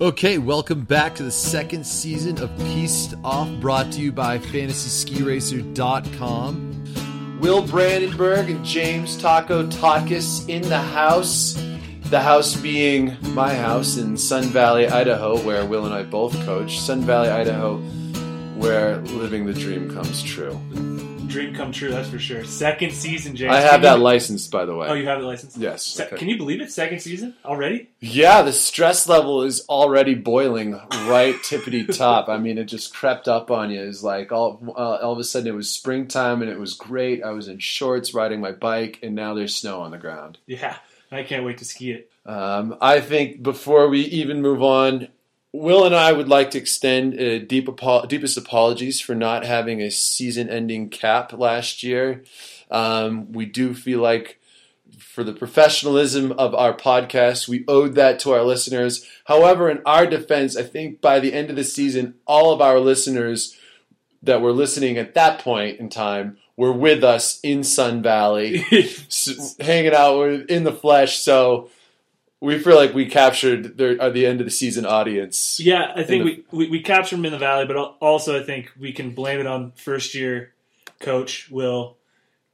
Okay, welcome back to the second season of Piste Off, brought to you by FantasySkiRacer.com. Will Brandenburg and James Taco Takis in the house. The house being my house in Sun Valley, Idaho, where Will and I both coach. Sun Valley, Idaho, where living the dream comes true. Dream come true, that's for sure. Second season, James. I have that you- license, by the way. Oh, you have the license? Yes. Se- okay. Can you believe it? Second season already? Yeah, the stress level is already boiling right tippity top. I mean, it just crept up on you. It's like all uh, all of a sudden it was springtime and it was great. I was in shorts riding my bike, and now there's snow on the ground. Yeah. I can't wait to ski it. Um, I think before we even move on, Will and I would like to extend uh, deep apo- deepest apologies for not having a season-ending cap last year. Um, we do feel like, for the professionalism of our podcast, we owed that to our listeners. However, in our defense, I think by the end of the season, all of our listeners that were listening at that point in time were with us in Sun Valley s- hanging out in the flesh. So we feel like we captured their, uh, the end of the season audience. yeah, I think the- we, we, we captured them in the valley, but also I think we can blame it on first year coach Will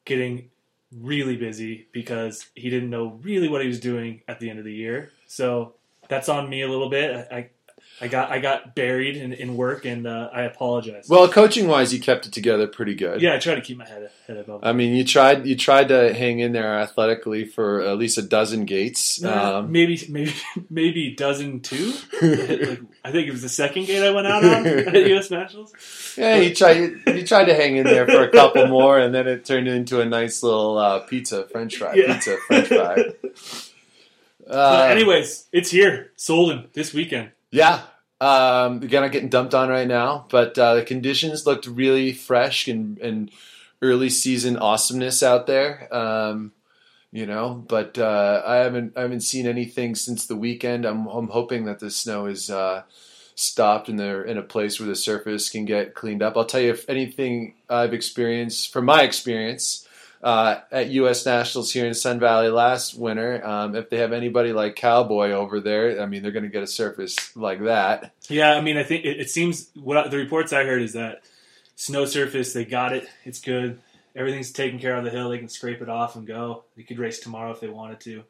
getting really busy because he didn't know really what he was doing at the end of the year. So that's on me a little bit. I, I, got I got buried in, in work and uh, I apologize. Well, coaching wise, you kept it together pretty good. yeah, I tried to keep my head, head above. I mean, you tried you tried to hang in there athletically for at least a dozen gates. Uh, Um, maybe maybe maybe dozen two. like, I think it was the second gate I went out on at U.S. Nationals. yeah, you tried you tried to hang in there for a couple more, and then it turned into a nice little uh, pizza French fry. Yeah. Pizza French fry. Uh, anyways, it's here, Solden this weekend. Yeah. Um, again, I'm getting dumped on right now, but uh, the conditions looked really fresh and, and early season awesomeness out there. Um, you know, but uh, I haven't I haven't seen anything since the weekend. I'm I'm hoping that the snow is uh, stopped and they're in a place where the surface can get cleaned up. I'll tell you if anything I've experienced from my experience uh, at U.S. Nationals here in Sun Valley last winter. Um, if they have anybody like Cowboy over there, I mean, they're going to get a surface like that. Yeah, I mean, I think it, it seems what the reports I heard is that snow surface they got it, it's good, everything's taken care of the hill. They can scrape it off and go. They could race tomorrow if they wanted to.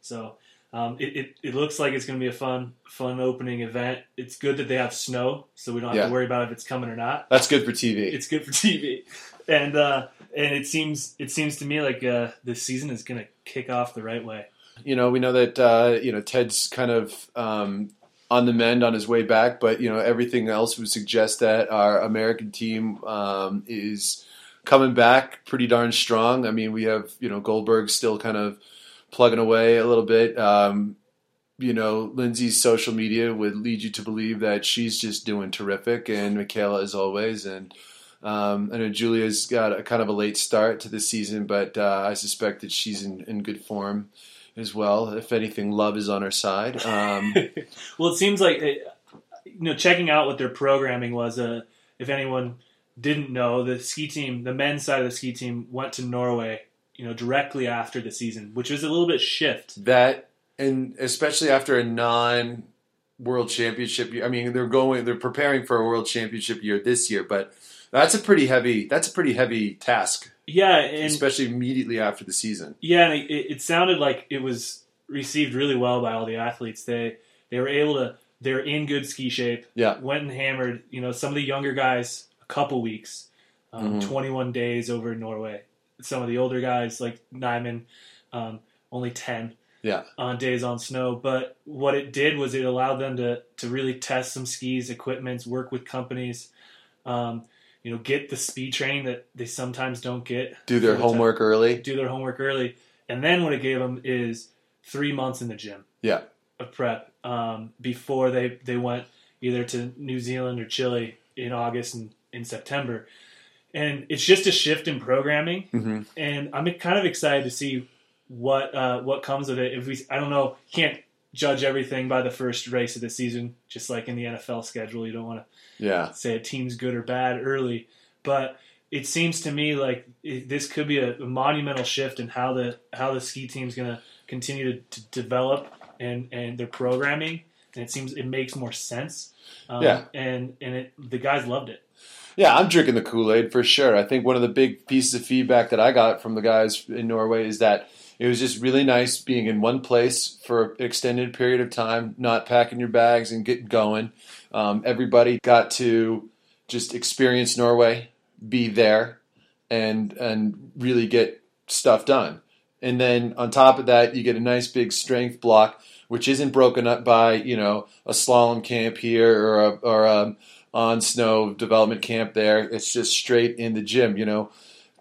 So. Um, it, it, it looks like it's going to be a fun fun opening event. It's good that they have snow, so we don't have Yeah. to worry about if it's coming or not. That's good for TV. it's good for TV, and uh, and it seems it seems to me like uh, this season is going to kick off the right way. you know, we know that uh, you know Ted's kind of um, on the mend on his way back, but you know everything else would suggest that our American team um, is coming back pretty darn strong. I mean, we have you know Goldberg still kind of plugging away a little bit. Um, you know, Lindsey's social media would lead you to believe that she's just doing terrific, and Mikaela as always, and. Um, I know Julia's got a kind of a late start to the season, but uh, I suspect that she's in, in good form as well. If anything, love is on her side. Um, well, it seems like it, you know checking out what their programming was. Uh, if anyone didn't know, the ski team, the men's side of the ski team, went to Norway. You know, directly after the season, which was a little bit shift. that, and especially after a non world championship year, I mean, they're going, they're preparing for a world championship year this year, but that's a pretty heavy, that's a pretty heavy task, Yeah, and especially immediately after the season. Yeah, and it, it sounded like it was received really well by all the athletes. They they were able to. They're in good ski shape. Yeah. went and hammered. You know, some of the younger guys a couple weeks, um, Mhm. 21 days over in Norway. Some of the older guys like Nyman, um, only 10 Yeah. on days on snow. But what it did was it allowed them to to really test some skis, equipments, work with companies. Um, you know, get the speed training that they sometimes don't get Do their the time- homework early. do their homework early, and then what it gave them is three months in the gym Yeah. of prep um, before they they went either to New Zealand or Chile in August and in September, and it's just a shift in programming, hmm and I'm kind of excited to see what uh, what comes of it. If we, I don't know, can't judge everything by the first race of the season, just like in the NFL schedule, you don't want to Yeah. say a team's good or bad early, but it seems to me like it, this could be a, a monumental shift in how the how the ski team's going to continue to, to develop and and their programming and it seems it makes more sense. Um, Yeah. and and it the guys loved it. Yeah, I'm drinking the Kool Aid for sure. I think one of the big pieces of feedback that I got from the guys in Norway is that it was just really nice being in one place for an extended period of time, not packing your bags and getting going. Um, everybody got to just experience Norway, be there, and and really get stuff done. And then on top of that, you get a nice big strength block, which isn't broken up by you know a slalom camp here or a, or a on snow development camp there. It's just straight in the gym. You know,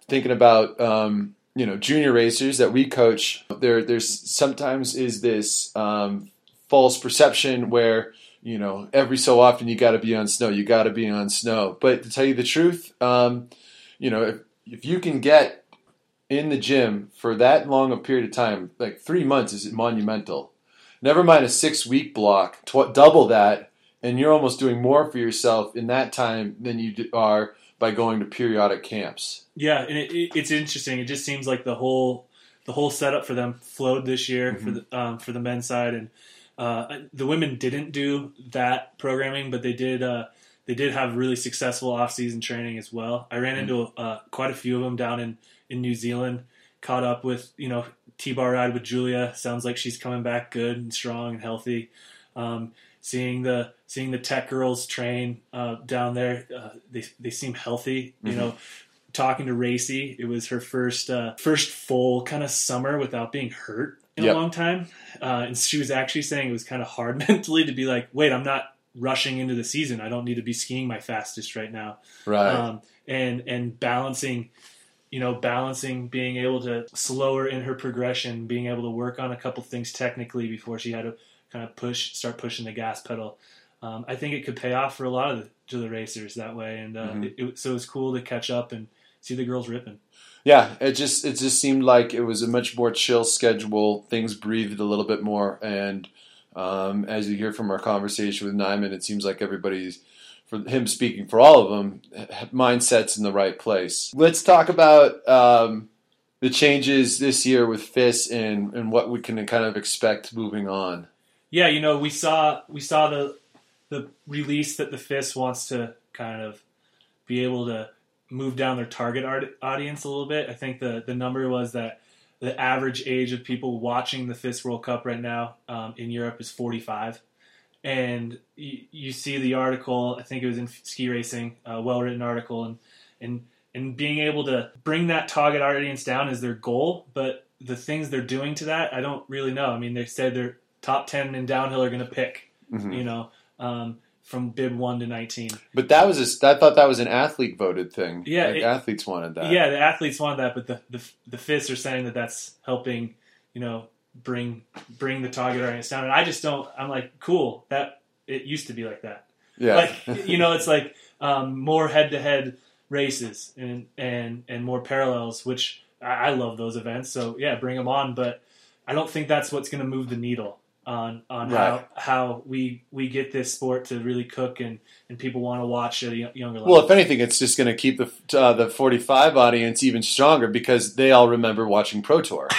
thinking about um, you know junior racers that we coach. There, there's sometimes is this um, false perception where you know every so often you got to be on snow. You got to be on snow. But to tell you the truth, um, you know if if you can get in the gym for that long a period of time, like three months is monumental. Never mind a six week block, tw- double that, and you're almost doing more for yourself in that time than you are by going to periodic camps. Yeah, and it, it, it's interesting. It just seems like the whole the whole setup for them flowed this year for the um, for the men's side, and uh, the women didn't do that programming, but they did. Uh, they did have really successful off season training as well. I ran into uh, quite a few of them down in in New Zealand. Caught up with you know T bar ride with Julia. Sounds like she's coming back good and strong and healthy. Um, seeing the seeing the tech girls train uh, down there, uh, they they seem healthy. You Mhm. know, talking to Resi, it was her first uh, first full kind of summer without being hurt in Yep. a long time, uh, and she was actually saying it was kind of hard mentally to be like, wait, I'm not rushing into the season. I don't need to be skiing my fastest right now Right. um, and and balancing you know balancing being able to slower in her progression being able to work on a couple things technically before she had to kind of push start pushing the gas pedal um, i think it could pay off for a lot of the, to the racers that way and uh, Mhm. it, it, so it was cool to catch up and see the girls ripping Yeah, it just it just seemed like it was a much more chill schedule. Things breathed a little bit more, and um, as you hear from our conversation with Nyman, it seems like everybody's, for him speaking for all of them, mindsets in the right place. Let's talk about um, the changes this year with FIS and and what we can kind of expect moving on. Yeah you know we saw we saw the the release that the FIS wants to kind of be able to move down their target audience a little bit. I think the the number was that the average age of people watching the FIS World Cup right now um, in Europe is 45. And you, you see the article. I think it was in Ski Racing, a well written article, and and and being able to bring that target audience down is their goal. But the things they're doing to that, I don't really know. I mean, they said their top 10 in downhill are going to pick. Mhm. You know, um, from bib one to 19. But that was a, I thought that was an athlete voted thing. Yeah, like it- athletes wanted that. Yeah, the athletes want that, but the the the FIS are saying that that's helping, you know, bring bring the target audience down. And I just don't. I'm like, cool. That it used to be like that. yeah. Like you know, it's like um, more head to head races and and and more parallels, which I, I love those events. So yeah, bring them on. But I don't think that's what's going to move the needle on on Right. how how we we get this sport to really cook and and people want to watch at a younger level. Well, if anything, it's just going to keep the uh, the 45 audience even stronger because they all remember watching Pro Tour.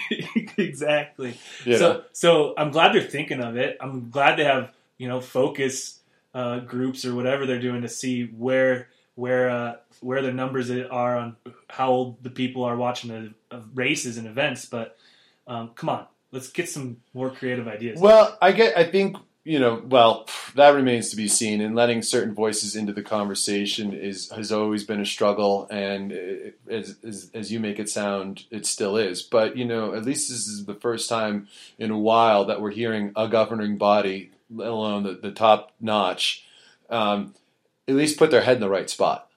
exactly. Know? So, so I'm glad they're thinking of it. I'm glad they have you know focus uh, groups or whatever they're doing to see where where uh, where the numbers are on how old the people are watching the races and events. But um, come on, let's get some more creative ideas. Well, I get. I think you know. Well, that remains to be seen. And letting certain voices into the conversation is has always been a struggle. And it, as, as as you make it sound, it still is. But you know, at least this is the first time in a while that we're hearing a governing body, let alone the, the top notch, um, at least put their head in the right spot.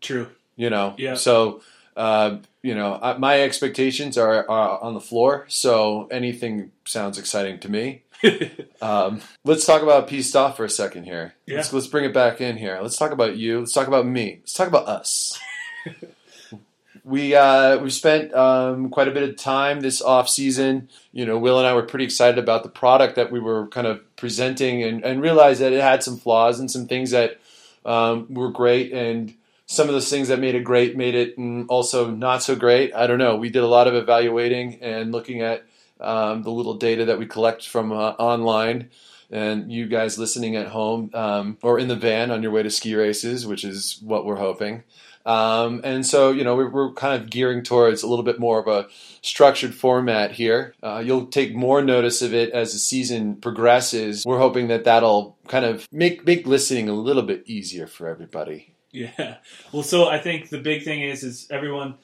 True. You know. Yeah. So. Uh, you know, I, my expectations are, are on the floor, so anything sounds exciting to me. Um, let's talk about Piste Off for a second here. Yeah. Let's, let's bring it back in here. Let's talk about you. Let's talk about me. Let's talk about us. we uh, we spent um, quite a bit of time this off season. You know, Will and I were pretty excited about the product that we were kind of presenting, and, and realized that it had some flaws and some things that um, were great, and some of those things that made it great made it mm, also not so great. I don't know. We did a lot of evaluating and looking at um, the little data that we collect from uh, online, and you guys listening at home um, or in the van on your way to ski races, which is what we're hoping. Um, and so, you know, we're, we're, kind of gearing towards a little bit more of a structured format here. Uh, you'll take more notice of it as the season progresses. We're hoping that that'll kind of make make listening a little bit easier for everybody. Yeah. Well, so I think the big thing is is everyone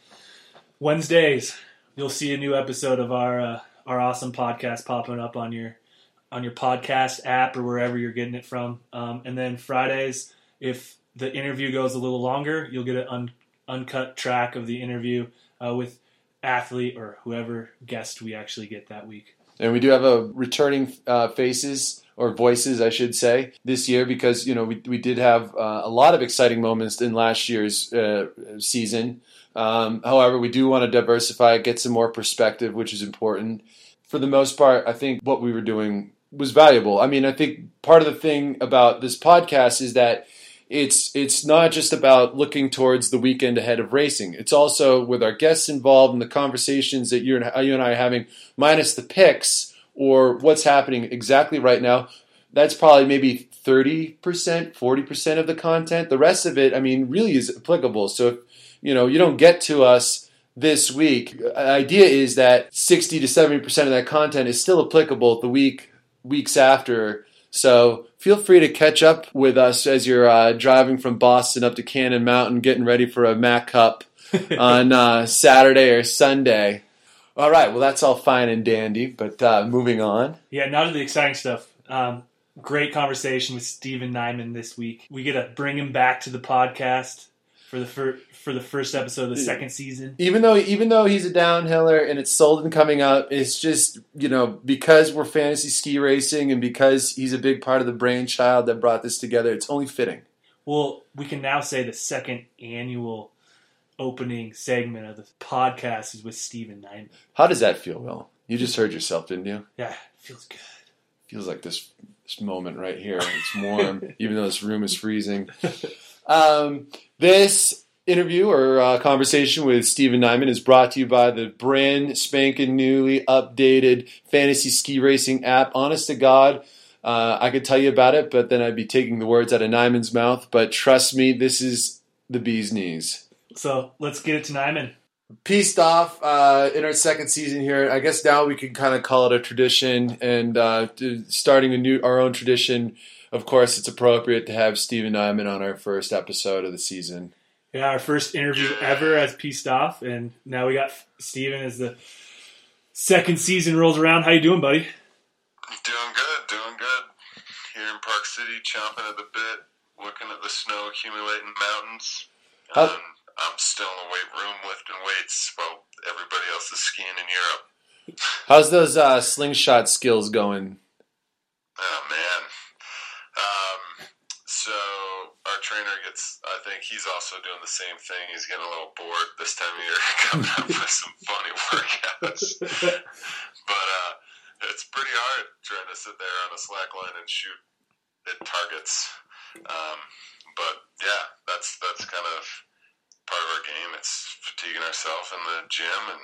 Wednesdays you'll see a new episode of our uh, our awesome podcast popping up on your on your podcast app or wherever you're getting it from. Um, and then Fridays, if the interview goes a little longer, you'll get an un- uncut track of the interview uh, with athlete or whoever guest we actually get that week. And we do have a returning uh, faces or voices, I should say, this year because you know we we did have uh, a lot of exciting moments in last year's uh, season. Um, however, we do want to diversify, get some more perspective, which is important. For the most part, I think what we were doing was valuable. I mean, I think part of the thing about this podcast is that it's it's not just about looking towards the weekend ahead of racing. It's also with our guests involved and the conversations that you and uh, you and I are having, minus the picks or what's happening exactly right now. That's probably maybe thirty percent, forty percent of the content. The rest of it, I mean, really is applicable. So if you know you don't get to us this week, the idea is that sixty to seventy percent of that content is still applicable the week weeks after so feel free to catch up with us as you're uh, driving from Boston up to Cannon Mountain, getting ready for a Mac Cup on uh, Saturday or Sunday. All right, well that's all fine and dandy, but uh, moving on. Yeah, now to the exciting stuff. Um, great conversation with Steven Nyman this week. We get to bring him back to the podcast for the fir- for the first episode of the second season. Even though even though he's a downhiller and it's Solden coming up, it's just you know because we're fantasy ski racing and because he's a big part of the brainchild that brought this together. It's only fitting. Well, we can now say the second annual opening segment of the podcast is with Steven Nyman. How does that feel, Will? You just heard yourself, didn't you? Yeah, feels good. Feels like this this moment right here. It's warm, even though this room is freezing. Um, this interview or uh, conversation with Steven Nyman is brought to you by the brand spanking newly updated fantasy ski racing app. Honest to God, uh, I could tell you about it, but then I'd be taking the words out of Nyman's mouth. But trust me, this is the bee's knees. So let's get it to Nyman. Piste off uh, in our second season here. I guess now we can kind of call it a tradition and uh, starting a new our own tradition of course, it's appropriate to have Steven Nyman on our first episode of the season. Yeah, our first interview ever as Piste Off, and now we got Steven as the second season rolls around. How you doing, buddy? Doing good, doing good. Here in Park City, chomping at the bit, looking at the snow accumulating mountains. How- Um, I'm still in the weight room lifting weights while everybody else is skiing in Europe. How's those uh, slingshot skills going? Oh man. Um, so our trainer gets. I think he's also doing the same thing. He's getting a little bored this time of year, coming up with some funny workouts. but uh, it's pretty hard trying to sit there on a slack line and shoot at targets. Um, but yeah, that's that's kind of part of our game. It's fatiguing ourselves in the gym and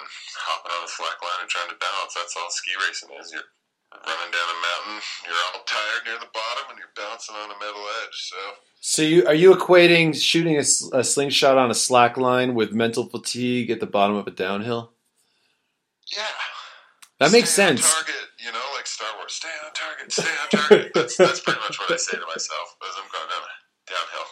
hopping on a slack line and trying to balance. That's all ski racing is. You're running down a mountain, you're all tired near the bottom, and you're bouncing on a metal edge. So So, you are you equating shooting a slingshot on a slack line with mental fatigue at the bottom of a downhill? yeah, That makes Stay on sense. target, you know, like Star Wars. Stay on target. Stay on target. that's that's pretty much what I say to myself as I'm going down downhill.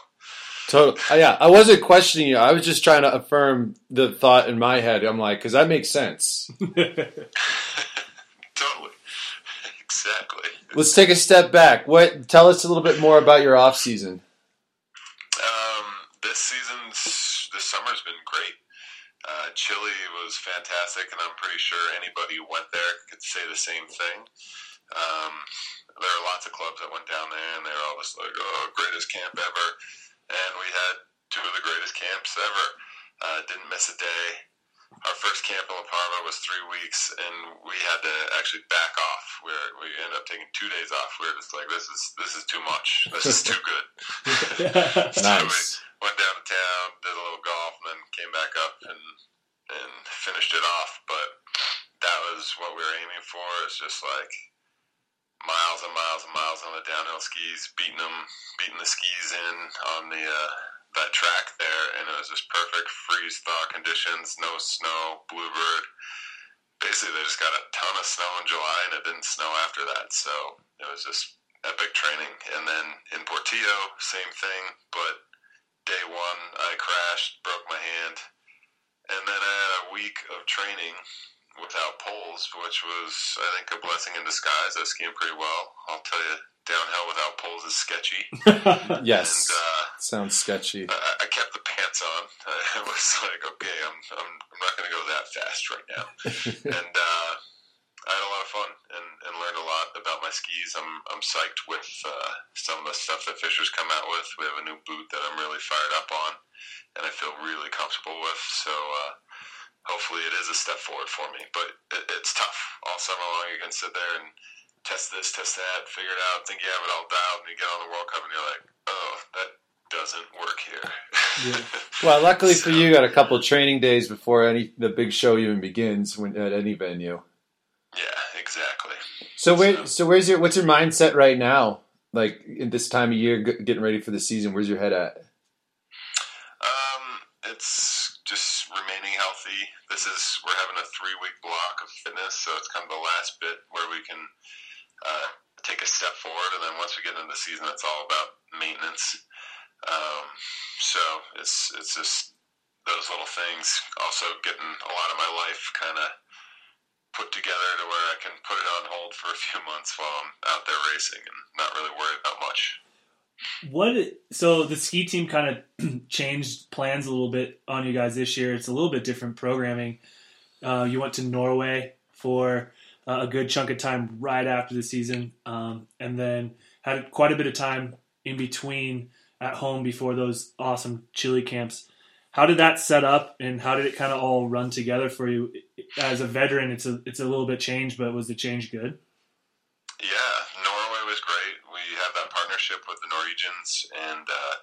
Total. uh, yeah, I wasn't questioning you. I was just trying to affirm the thought in my head. I'm like, because that makes sense. Totally. exactly. Let's take a step back. What? Tell us a little bit more about your off season. Um, this season's this summer's been great. Uh, Chile was fantastic, and I'm pretty sure anybody who went there could say the same thing. Um, there are lots of clubs that went down there, and they were all just like, "Oh, greatest camp ever!" And we had two of the greatest camps ever. Uh, didn't miss a day. Our first camp in La Parva was three weeks, and we had to actually back off. We we ended up taking two days off. We were just like, "This is this is too much. This is too good." So Nice. we went down to town, did a little golf, and then came back up and and finished it off. But that was what we were aiming for. Is just like miles and miles and miles on the downhill skis, beating them, beating the skis in on the uh, that track there, and it was just perfect freeze thaw conditions, no snow, bluebird. Basically, they just got a ton of snow in July, and it didn't snow after that, so it was just epic training. And then in Portillo, same thing, but day one I crashed, broke my hand, and then I had a week of training without poles, which was I think a blessing in disguise. I was skiing pretty well. I'll tell you, downhill without poles is sketchy. yes, And uh, sounds sketchy. I, I kept the pants on. I was like, okay, I'm I'm, I'm not going to go that fast right now. and uh, I had a lot of fun and, and learned a lot about my skis. I'm I'm psyched with uh, some of the stuff that Fischer's come out with. We have a new boot that I'm really fired up on, and I feel really comfortable with. So. Uh, Hopefully, it is a step forward for me, but it, it's tough. All summer long, you can sit there and test this, test that, figure it out, think you have it all dialed, and you get on the World Cup, and you're like, oh, that doesn't work here. Yeah. Well, luckily for you, you got a couple of training days before any the big show even begins when, at any venue. yeah, exactly. So where so where's your what's your mindset right now? Like in this time of year, getting ready for the season, where's your head at? Um, it's just remaining healthy. This is we're having a three week block of fitness, so it's kind of the last bit where we can uh, take a step forward, and then once we get into the season, it's all about maintenance. Um, so it's it's just those little things. Also, getting a lot of my life kind of put together to where I can put it on hold for a few months while I'm out there racing and not really worry about much. What? So the ski team kind of changed plans a little bit on you guys this year. It's a little bit different programming. Uh, you went to Norway for uh, a good chunk of time right after the season, um, and then had quite a bit of time in between at home before those awesome Chile camps. How did that set up, and how did it kind of all run together for you? As a veteran, it's a it's a little bit changed, but was the change good? Yeah, Norway was great. We have that partnership with the Norwegians, and uh,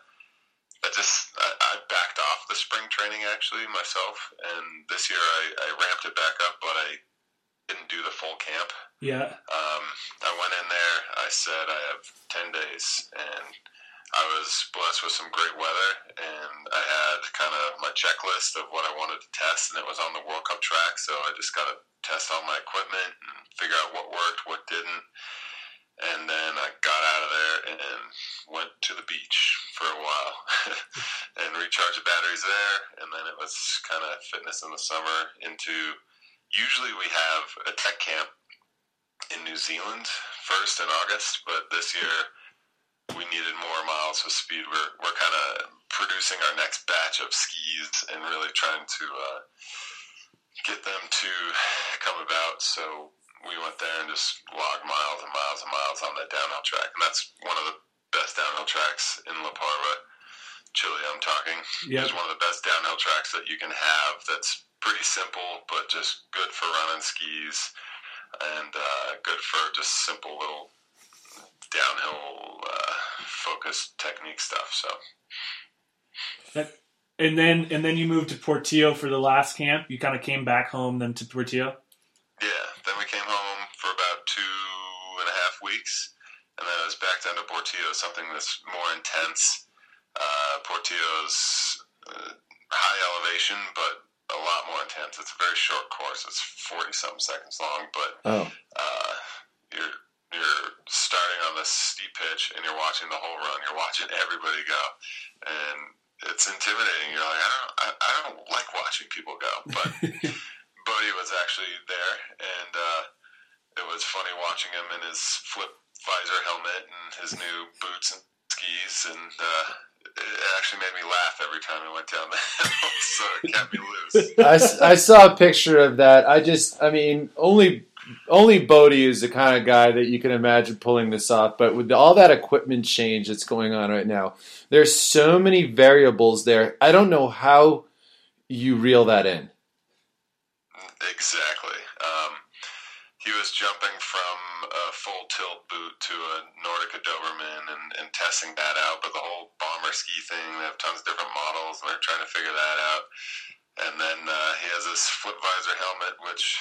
I just I, I backed off the spring training actually myself, and this year I, I ramped it back up, but I didn't do the full camp. Yeah, Um, I went in there. I said I have ten days, and I was blessed with some great weather, and I had kind of my checklist of what I wanted to test, and it was on the World Cup track. So I just got to test all my equipment and figure out what worked, what didn't, and then I got out of there and went to the beach for a while and recharged the batteries there, and then it was kind of fitness in the summer into. Usually we have a tech camp in New Zealand first in August, but this year we needed more miles of speed. We're we're kind of producing our next batch of skis and really trying to uh, get them to come about. So we went there and just logged miles and miles and miles on that downhill track, and that's one of the best downhill tracks in La Parva, Chile. I'm talking. yeah. It's one of the best downhill tracks that you can have. That's pretty simple, but just good for running skis and uh, good for just simple little downhill uh, focused technique stuff. So And then and then you moved to Portillo for the last camp. You kind of came back home then to Portillo. yeah, then we came home for about two and a half weeks, and then I was back down to Portillo, something that's more intense. Uh, Portillo's uh, high elevation, but a lot more intense. It's a very short course. It's forty something seconds long, but Oh, uh, you're you're starting on this steep pitch and you're watching the whole run. You're watching everybody go, and it's intimidating. You're like, I don't, I, I don't like watching people go, but Bode was actually there, and uh, it was funny watching him in his flip visor helmet and his new boots and skis, and uh, it actually made me laugh every time I went down the hill, so it kept me loose. I saw a picture of that. I just, I mean, only only Bode is the kind of guy that you can imagine pulling this off. But with all that equipment change that's going on right now, there's so many variables there. I don't know how you reel that in. Exactly. Um, he was jumping from full tilt boot to a Nordica Doberman and, and testing that out. But the whole bomber ski thing, they have tons of different models, and they're trying to figure that out. And then uh, he has this flip visor helmet, which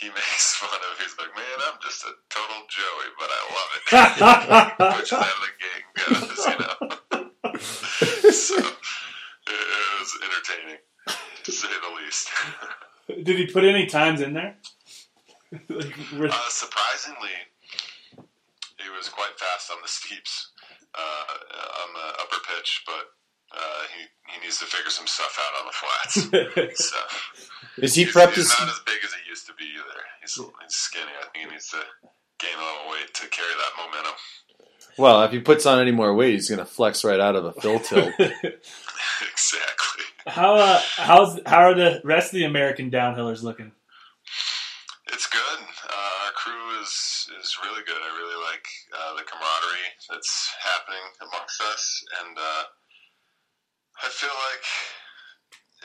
he makes fun of. He's like, man, I'm just a total Joey, but I love it. Which out of the guys, you know. so it was entertaining, to say the least. Did he put any times in there? like, Uh, surprisingly, he was quite fast on the steeps, uh, on the upper pitch, but uh, he he needs to figure some stuff out on the flats. So Is he he's, prepped he's his not as big as he used to be either. He's, he's skinny. I think he needs to gain a little weight to carry that momentum. Well, if he puts on any more weight, he's going to flex right out of a fill tilt. exactly. how uh, how's how are the rest of the American downhillers looking? It's good. Is really good. I really like uh, the camaraderie that's happening amongst us, and uh, I feel like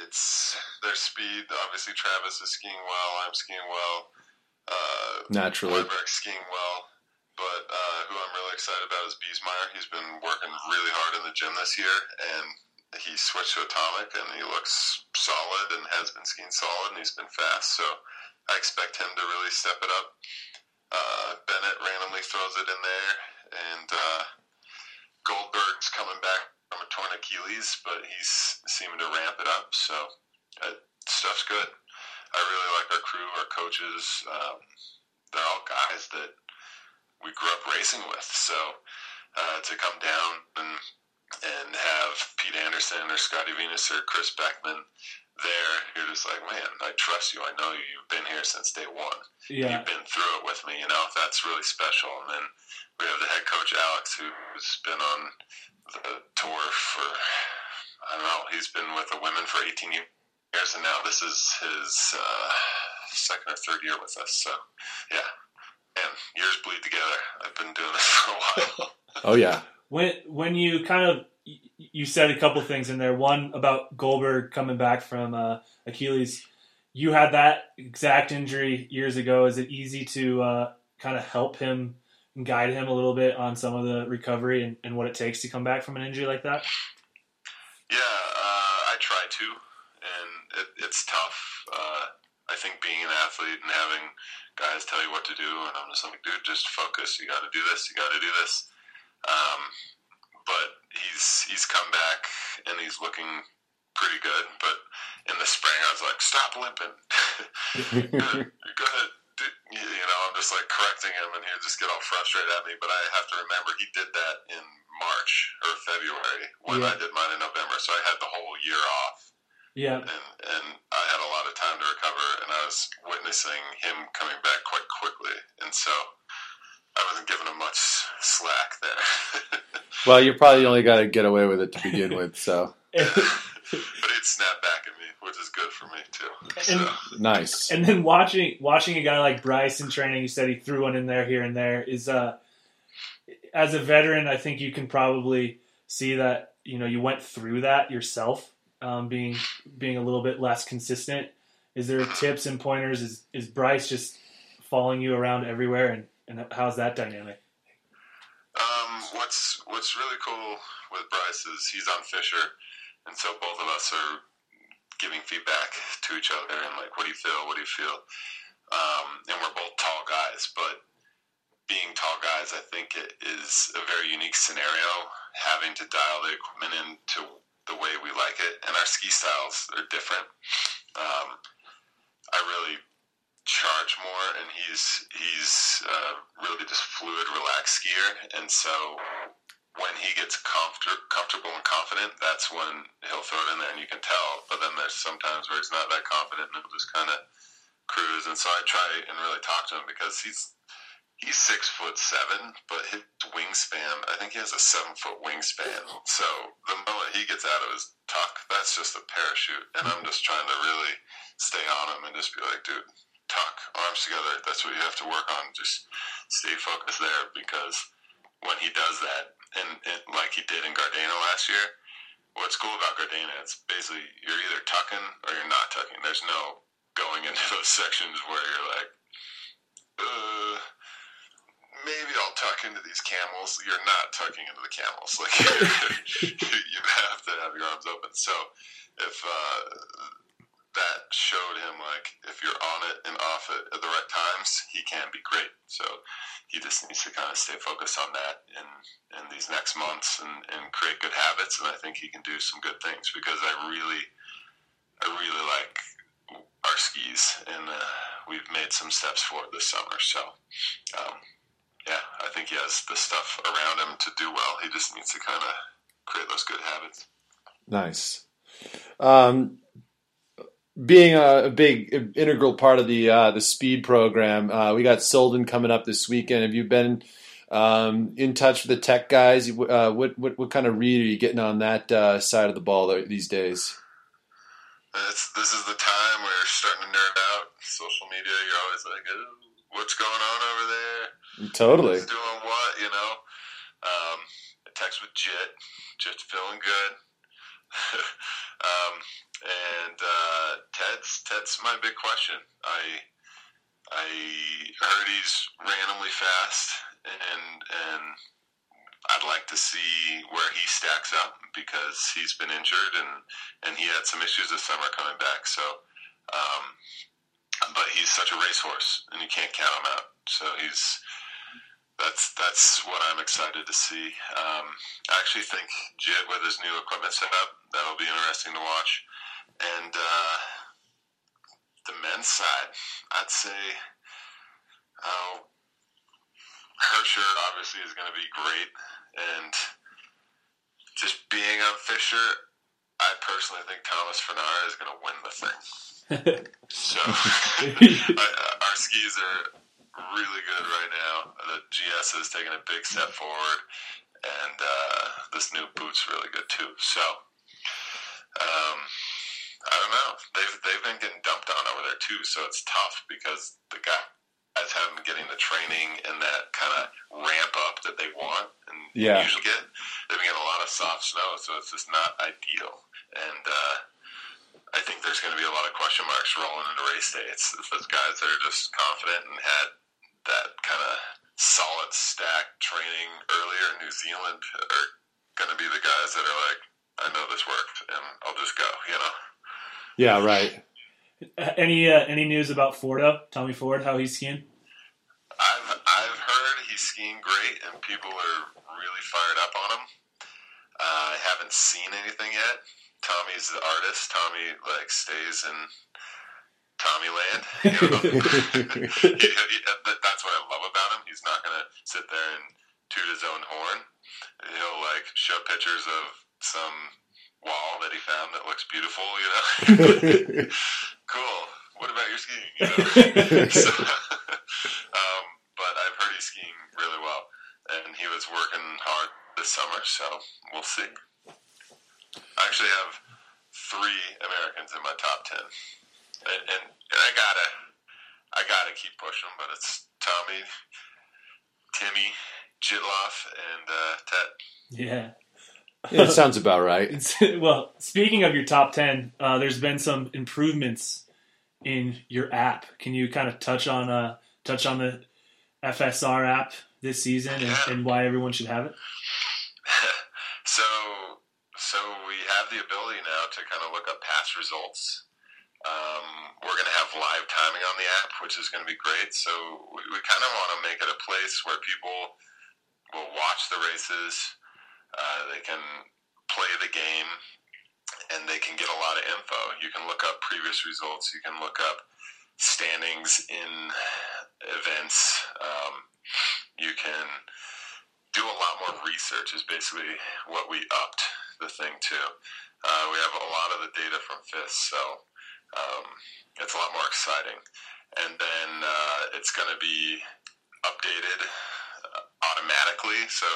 it's their speed. Obviously, Travis is skiing well. I'm skiing well. Uh, Naturally. Weibrecht's skiing well. But uh, who I'm really excited about is Biesemeyer. He's been working really hard in the gym this year, and he switched to Atomic, and he looks solid and has been skiing solid, and he's been fast. So I expect him to really step it up. Uh, Bennett randomly throws it in there, and uh, Goldberg's coming back from a torn Achilles, but he's seeming to ramp it up. So uh, stuff's good. I really like our crew, our coaches. Um, they're all guys that we grew up racing with. So uh, to come down and and have Pete Anderson or Scotty Venus or Chris Beckman there, you're just like, man, I trust you. I know you. You've been here since day one. Yeah, You've been through it with me. You know that's really special. And then we have the head coach Alex, who's been on the tour for I don't know. He's been with the women for 18 years, and now this is his uh, second or third year with us. So yeah, and years bleed together. I've been doing this for a while. Oh yeah. when when you kind of y- you said a couple things in there. One about Goldberg coming back from uh, Achilles. You had that exact injury years ago. Is it easy to uh, kind of help him and guide him a little bit on some of the recovery and, and what it takes to come back from an injury like that? Yeah, uh, I try to, and it, it's tough. Uh, I think being an athlete and having guys tell you what to do, and I'm just like, dude, just focus. You got to do this. You got to do this. Um, but he's he's come back and he's looking pretty good. But in the spring, I was like, stop limping. You're gonna, you know, I'm just like correcting him, and he'll just get all frustrated at me. But I have to remember he did that in March or February when Yeah. I did mine in November, so I had the whole year off, Yeah, and and I had a lot of time to recover, and I was witnessing him coming back quite quickly, and so I wasn't giving him much slack there. Well, you probably only got to get away with it to begin with. So but he'd snap back at me, which is good for me too. So. And- nice. and then watching watching a guy like Bryce in training, you said he threw one in there here and there. Is uh, as a veteran, I think you can probably see that you know you went through that yourself, um, being being a little bit less consistent. Is there tips and pointers? Is is Bryce just following you around everywhere, and and how's that dynamic? Um, what's what's really cool with Bryce is he's on Fischer, and so both of us are giving feedback to each other and like, what do you feel? What do you feel? Um, and we're both tall guys, but being tall guys, I think it is a very unique scenario. Having to dial the equipment into the way we like it, and our ski styles are different. Um, I really charge more, and he's he's uh, really just fluid, relaxed skier, and so when he gets comfort, comfortable and confident, that's when he'll throw it in there, and you can tell. But then there's sometimes where he's not that confident, and he'll just kind of cruise. And so I try and really talk to him because he's he's six foot seven, but his wingspan, I think he has a seven foot wingspan. So the moment he gets out of his tuck, that's just a parachute, and I'm just trying to really stay on him and just be like, dude tuck, arms together. That's what you have to work on. Just stay focused there because when he does that, and, and like he did in Gardena last year, what's cool about Gardena, it's basically you're either tucking or you're not tucking. There's no going into those sections where you're like, uh, maybe I'll tuck into these camels. You're not tucking into the camels. Like you have to have your arms open. So if uh, that showed him like if you're on it and off it at the right times, he can be great. So he just needs to kind of stay focused on that in in these next months and, and create good habits. And I think he can do some good things because I really, I really like our skis, and uh, we've made some steps forward this summer. So. Um, yeah, I think he has the stuff around him to do well. He just needs to kind of create those good habits. Nice. Um, being a, a, big integral part of the uh, the speed program, uh, we got Solden coming up this weekend. Have you been um, in touch with the tech guys? Uh, what, what what kind of read are you getting on that uh, side of the ball these days? It's, this is the time where you're starting to nerd out. Social media, you're always like, oh, "What's going on over there?" Totally. Who's doing what, you know? Um, I text with Jit. Jit's feeling good. um, and uh, Ted's Ted's my big question. I I heard he's randomly fast, and and I'd like to see where he stacks up because he's been injured and and he had some issues this summer coming back. So, um, but he's such a racehorse, and you can't count him out. So he's that's that's what I'm excited to see. Um, I actually think Jit with his new equipment setup that'll be interesting to watch. And uh, the men's side, I'd say uh, Hirscher obviously is going to be great, and just being on Fischer, I personally think Thomas Fanara is going to win the thing. so our skis are really good right now. The GS has taken a big step forward, and uh, this new boot's really good too. So, um, I don't know. They've they've been getting dumped on over there too, so it's tough because the guys haven't been getting the training and that kind of ramp up that they want and yeah. usually get. They've been getting a lot of soft snow, so it's just not ideal. And uh, I think there's going to be a lot of question marks rolling into race day. It's, it's those guys that are just confident and had that kind of solid stack training earlier in New Zealand are going to be the guys that are like, I know this worked, and I'll just go. You know. Yeah. Right. Any uh, any news about Fordo? Tommy Ford, how he's skiing? I've I've heard he's skiing great, and people are really fired up on him. Uh, I haven't seen anything yet. Tommy's the artist. Tommy like stays in Tommy Land. that's what I love about him. He's not going to sit there and toot his own horn. He'll like show pictures of some wall that he found that looks beautiful. You know, cool. What about your skiing? You know? so, um, but I've heard he's skiing really well, and he was working hard this summer. So we'll see. I actually have three Americans in my top ten and, and, and I gotta, I gotta keep pushing, but it's Tommy, Timmy, Jitloff, and uh, Ted. Yeah. Yeah, it sounds about right. well, speaking of your top ten, uh, there's been some improvements in your app. Can you kind of touch on uh, touch on the FSR app this season and, and why everyone should have it? so, so we have the ability now to kind of look up past results. Um, we're going to have live timing on the app, which is going to be great. So we, we kind of want to make it a place where people will watch the races. Uh, they can play the game, and they can get a lot of info. You can look up previous results. You can look up standings in events. Um, you can do a lot more research. Is basically what we upped the thing to. Uh, we have a lot of the data from FIS, so um, it's a lot more exciting. And then uh, it's going to be updated uh, automatically. So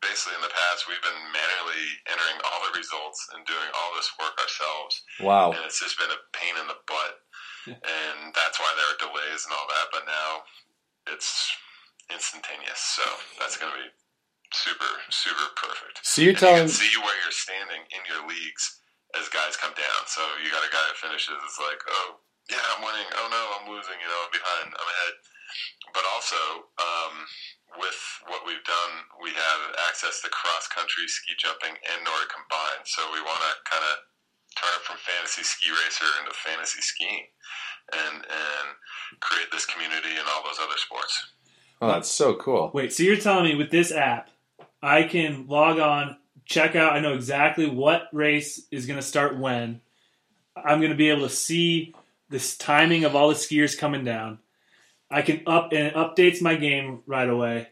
basically, in the past, we've been manually entering all the results and doing all this work ourselves, Wow. and it's just been a pain in the butt. And that's why there are delays and all that. But now it's instantaneous, so that's going to be super, super perfect. So you're And telling you see where you're standing in your leagues as guys come down. So you got a guy that finishes, it's like, oh, yeah, I'm winning. Oh, no, I'm losing. You know, I'm behind. I'm ahead. But also, um, with what we've done, we have access to cross country ski jumping and Nordic combined. So we want to kind of turn it from fantasy ski racer into fantasy skiing, and and create this community and all those other sports. Oh, that's so cool. Wait, so you're telling me with this app, I can log on, check out, I know exactly what race is going to start when. I'm going to be able to see this timing of all the skiers coming down. I can up and it updates my game right away.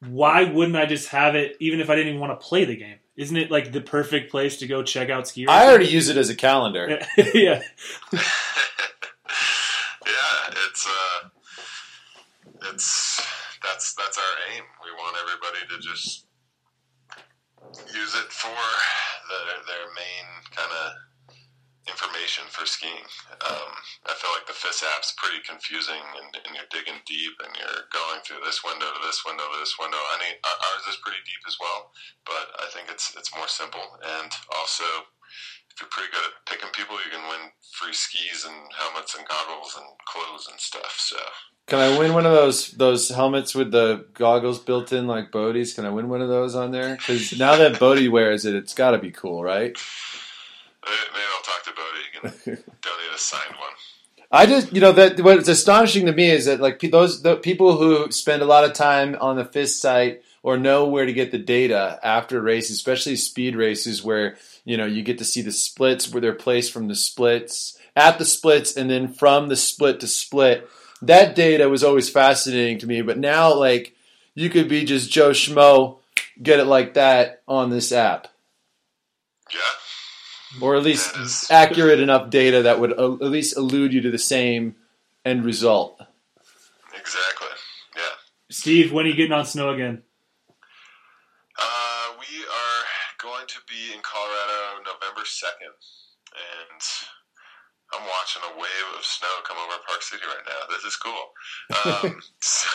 Why wouldn't I just have it even if I didn't even want to play the game? Isn't it like the perfect place to go check out ski I already use it as a calendar. yeah. yeah, it's uh, it's that's that's our aim. We want everybody to just use it for their their main kind of information for skiing. Um, I feel like the FIS app's pretty confusing, and, and you're digging deep, and you're going through this window to this window to this window. I mean, ours is pretty deep as well, but I think it's it's more simple, and also if you're pretty good at picking people, you can win free skis and helmets and goggles and clothes and stuff. So Can I win one of those those helmets with the goggles built in like Bode's? Can I win one of those on there? Because now that Bode wears it, it's got to be cool, right? May- maybe I'll talk to Bode. You can donate a signed one. I just, you know, that what's astonishing to me is that like those the people who spend a lot of time on the FIS site or know where to get the data after races, especially speed races, where you know you get to see the splits where they're placed from the splits at the splits and then from the split to split. That data was always fascinating to me, but now like you could be just Joe Schmo, get it like that on this app. Yeah, or at least That is- accurate enough data that would at least allude you to the same end result. exactly. Yeah. Steve, when are you getting on snow again? Uh, we are going to be in Colorado November 2nd, and I'm watching a wave of snow come over Park City right now. This is cool. Um, so,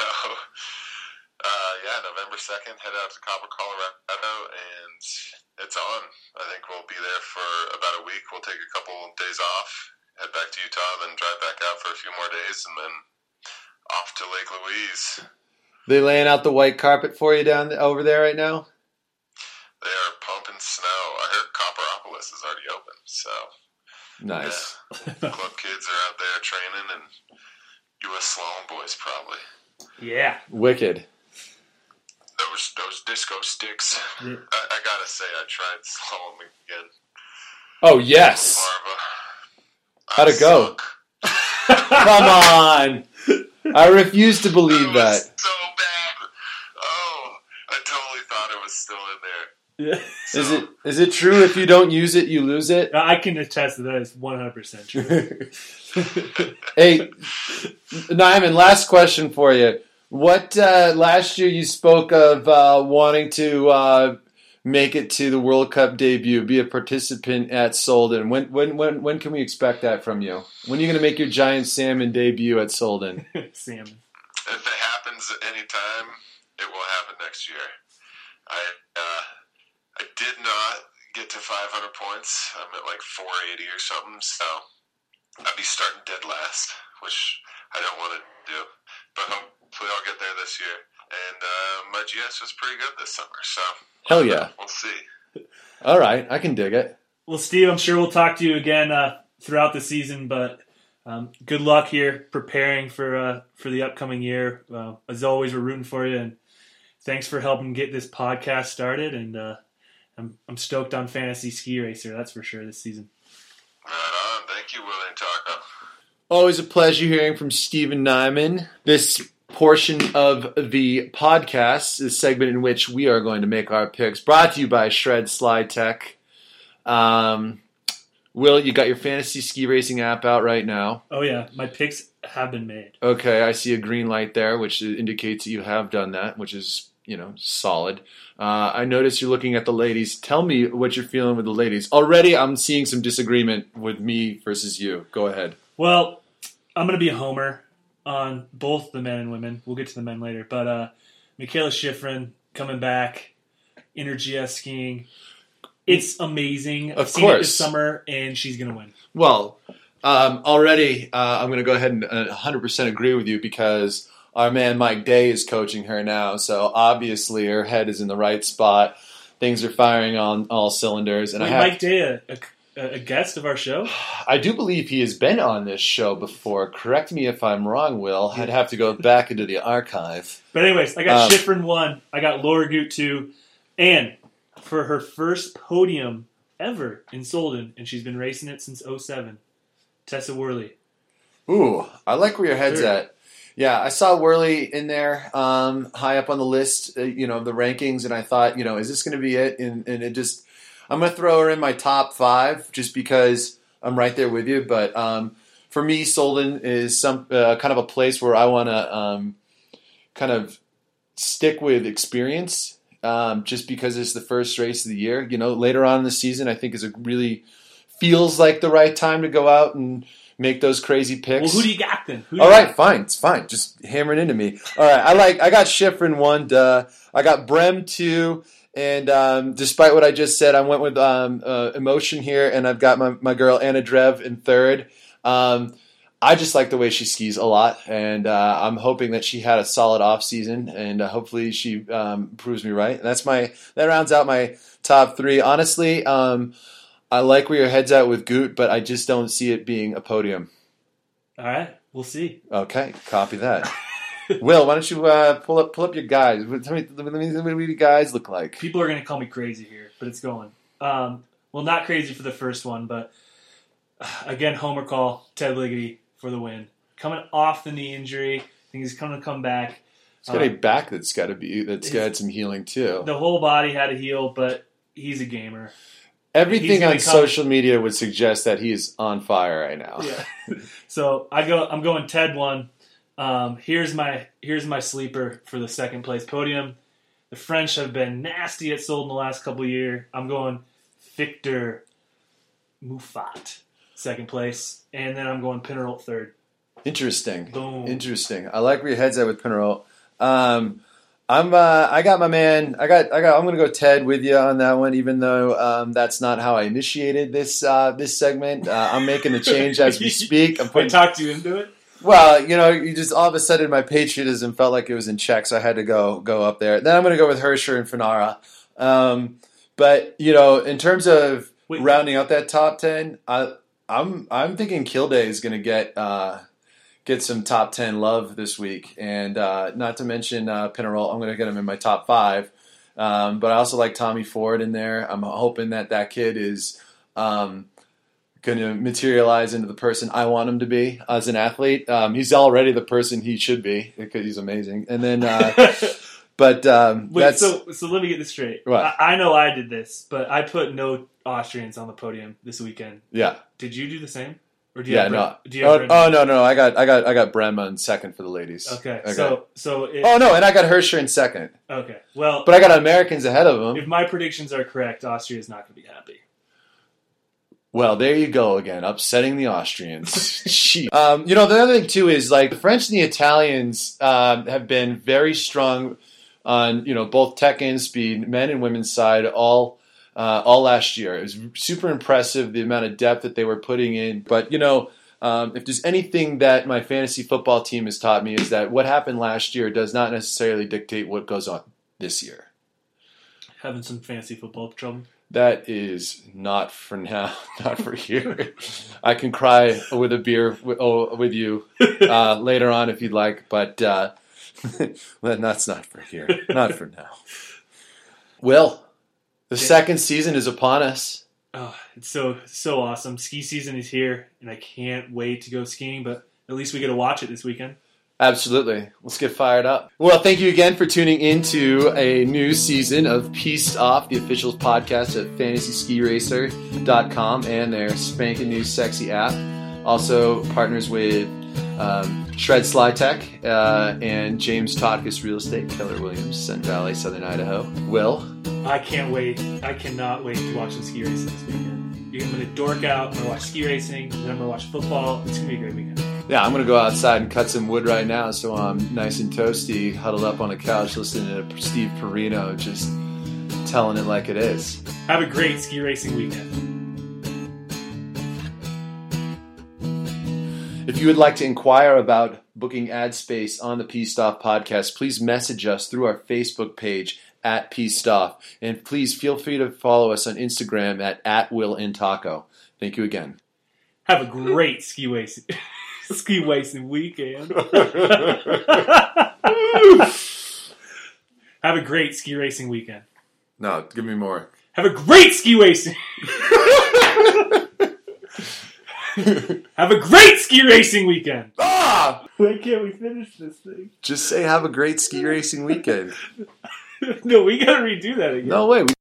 uh, yeah, November 2nd, head out to Copper, Colorado, and it's on. I think we'll be there for about a week. We'll take a couple days off, head back to Utah, then drive back out for a few more days, and then off to Lake Louise. They laying out the white carpet for you down th- over there right now. They are pumping snow. I heard Copperopolis is already open, so Nice. club kids are out there training, and U.S. slalom boys probably. Yeah. Wicked. Those those disco sticks. Yeah. I, I gotta say, I tried slalom again. Oh yes. How'd it go? Come on. I refuse to believe It that. was so bad. Oh, I totally thought it was still in there. Yeah. So, Is it is it true if you don't use it you lose it? I can attest that that is 100% true. hey, Nyman, last question for you. What uh, last year you spoke of uh, wanting to uh, make it to the World Cup debut, be a participant at Solden. When when when when can we expect that from you? When are you going to make your giant salmon debut at Solden? Salmon. if it happens at any time, it will happen next year. I uh, I did not get to 500 points. I'm at like 480 or something, so I'd be starting dead last, which I don't want to do. But hopefully I'll get there this year. And uh, my GS was pretty good this summer, so Hell yeah! we'll see. All right, I can dig it. Well, Steve, I'm sure we'll talk to you again uh, throughout the season, but um, good luck here preparing for uh, for the upcoming year. Uh, as always, we're rooting for you, and thanks for helping get this podcast started. And uh, I'm I'm stoked on Fantasy Ski Racer, that's for sure this season. Right on. Thank you, Will and Taco. Always a pleasure hearing from Steven Nyman. This portion of the podcast is segment in which we are going to make our picks. Brought to you by Shred Slide Tech. Um, Will, you got your fantasy ski racing app out right now. Oh yeah, my picks have been made. Okay, I see a green light there, which indicates that you have done that, which is you know solid. Uh, I notice you're looking at the ladies. Tell me what you're feeling with the ladies. Already, I'm seeing some disagreement with me versus you. Go ahead. Well, I'm going to be a homer on both the men and women. We'll get to the men later. But uh, Mikaela Shiffrin coming back, inner GS skiing. It's amazing. I've Of seen it course. this summer, and she's going to win. Well, um, already, uh, I'm going to go ahead and uh, 100% agree with you because our man Mike Day is coaching her now. So obviously, her head is in the right spot. Things are firing on all cylinders, and Wait, I have Mike Day, a, a a, guest of our show. I do believe he has been on this show before. Correct me if I'm wrong, Will. I'd have to go back into the archive. But anyways, I got Um, Shiffrin one. I got Lara Gut two, and for her first podium ever in Solden, and she's been racing it since 07, Tessa Worley. Ooh, I like where your head's Sure. at. Yeah, I saw Worley in there, um, high up on the list, uh, you know, the rankings, and I thought, you know, is this going to be it? And, and it just, I'm going to throw her in my top five just because I'm right there with you. But um, for me, Solden is some uh, kind of a place where I want to um, kind of stick with experience, um, just because it's the first race of the year. You know, later on in the season, I think is a really feels like the right time to go out and make those crazy picks. Well, who do you got then? Who do All right, fine, it's fine. Just hammer it into me. All right, I like. I got Shiffrin one. Duh. I got Brem two. And um, despite what I just said, I went with um, uh, emotion here, and I've got my, my girl Ana Drev in third. Um, I just like the way she skis a lot, and uh, I'm hoping that she had a solid off season, and uh, hopefully she um, proves me right. And that's my that rounds out my top three. Honestly, um, I like where your head's at with Gut, but I just don't see it being a podium. All right, we'll see. Okay, copy that. Will, why don't you uh, pull up pull up your guys? Tell me, let me, what do you guys look like? People are going to call me crazy here, but it's going. Um, well, not crazy for the first one, but uh, again, Homer call Ted Ligety for the win. Coming off the knee injury, I think he's going to come back. It's got a back that's got to be that's got some healing too. The whole body had to heal, but he's a gamer. Everything on come- social media would suggest that he's on fire right now. Yeah. so I go. I'm going Ted one. Um, here's my here's my sleeper for the second place podium. The French have been nasty at Solden the last couple of years. I'm going Victor Muffat second place, and then I'm going Pinturault third. Interesting. Boom. Interesting. I like where your head's at with Pinturault. Um, I'm. Uh, I got my man. I got. I got. I'm going to go Ted with you on that one, even though um, that's not how I initiated this uh, this segment. Uh, I'm making the change as we speak. I'm putting, I talked you into it. Well, you know, you just all of a sudden my patriotism felt like it was in check, so I had to go go up there. Then I'm going to go with Hirscher and Fanara. Um, but you know, in terms of Wait. rounding out that top ten, I, I'm I'm thinking Kilde is going to get uh, get some top ten love this week, and uh, not to mention uh, Pinturault. I'm going to get him in my top five. Um, but I also like Tommy Ford in there. I'm hoping that that kid is. Um, going to materialize into the person I want him to be as an athlete. Um, he's already the person he should be because he's amazing. And then, uh, but um, Wait, so so let me get this straight. I, I know I did this, but I put no Austrians on the podium this weekend. yeah, Did you do the same? Or do you yeah. have No, do you have oh, oh no, no. I got, I got, I got Brem on second for the ladies. Okay, so so oh no, and I got Hirscher in second, okay. Well, but I got Americans ahead of them. if my predictions are correct, Austria is not going to be happy. Well, there you go again, upsetting the Austrians. Um, you know, the other thing too is like the French and the Italians um, have been very strong on you know both tech and speed, men and women's side, all uh, all last year. It was super impressive the amount of depth that they were putting in. But you know, um, if there's anything that my fantasy football team has taught me is that what happened last year does not necessarily dictate what goes on this year. Having some fancy football trouble. That is not for now, not for here. I can cry with a beer with, oh, with you uh, later on if you'd like, but uh, that's not for here, not for now. Will, the second season is upon us. Oh, it's so so awesome. Ski season is here, and I can't wait to go skiing. But at least we get to watch it this weekend. Absolutely. Let's get fired up. Well, thank you again for tuning into a new season of Piste Off, the official podcast at fantasyskiracer.com and their spanking new sexy app. Also partners with um, Shred Sly Tech uh, and James Totkus Real Estate, Keller Williams, Sun Valley, Southern Idaho. Will, I can't wait. I cannot wait to watch the ski racing this weekend. You're going to dork out. I'm going to watch ski racing. Then I'm going to watch football. It's going to be a great weekend. yeah, I'm going to go outside and cut some wood right now so I'm nice and toasty, huddled up on a couch listening to Steve Porino just telling it like it is. Have a great ski racing weekend. If you would like to inquire about booking ad space on the Piste Off podcast, please message us through our Facebook page at pstoff. And please feel free to follow us on Instagram at, at Will and Taco. Thank you again. Have a great ski racing ski racing weekend. Have a great ski racing weekend. no, give me more. Have a great ski racing. Have a great ski racing weekend. ah! Why can't we finish this thing? Just say have a great ski racing weekend. no, we gotta redo that again. No way. We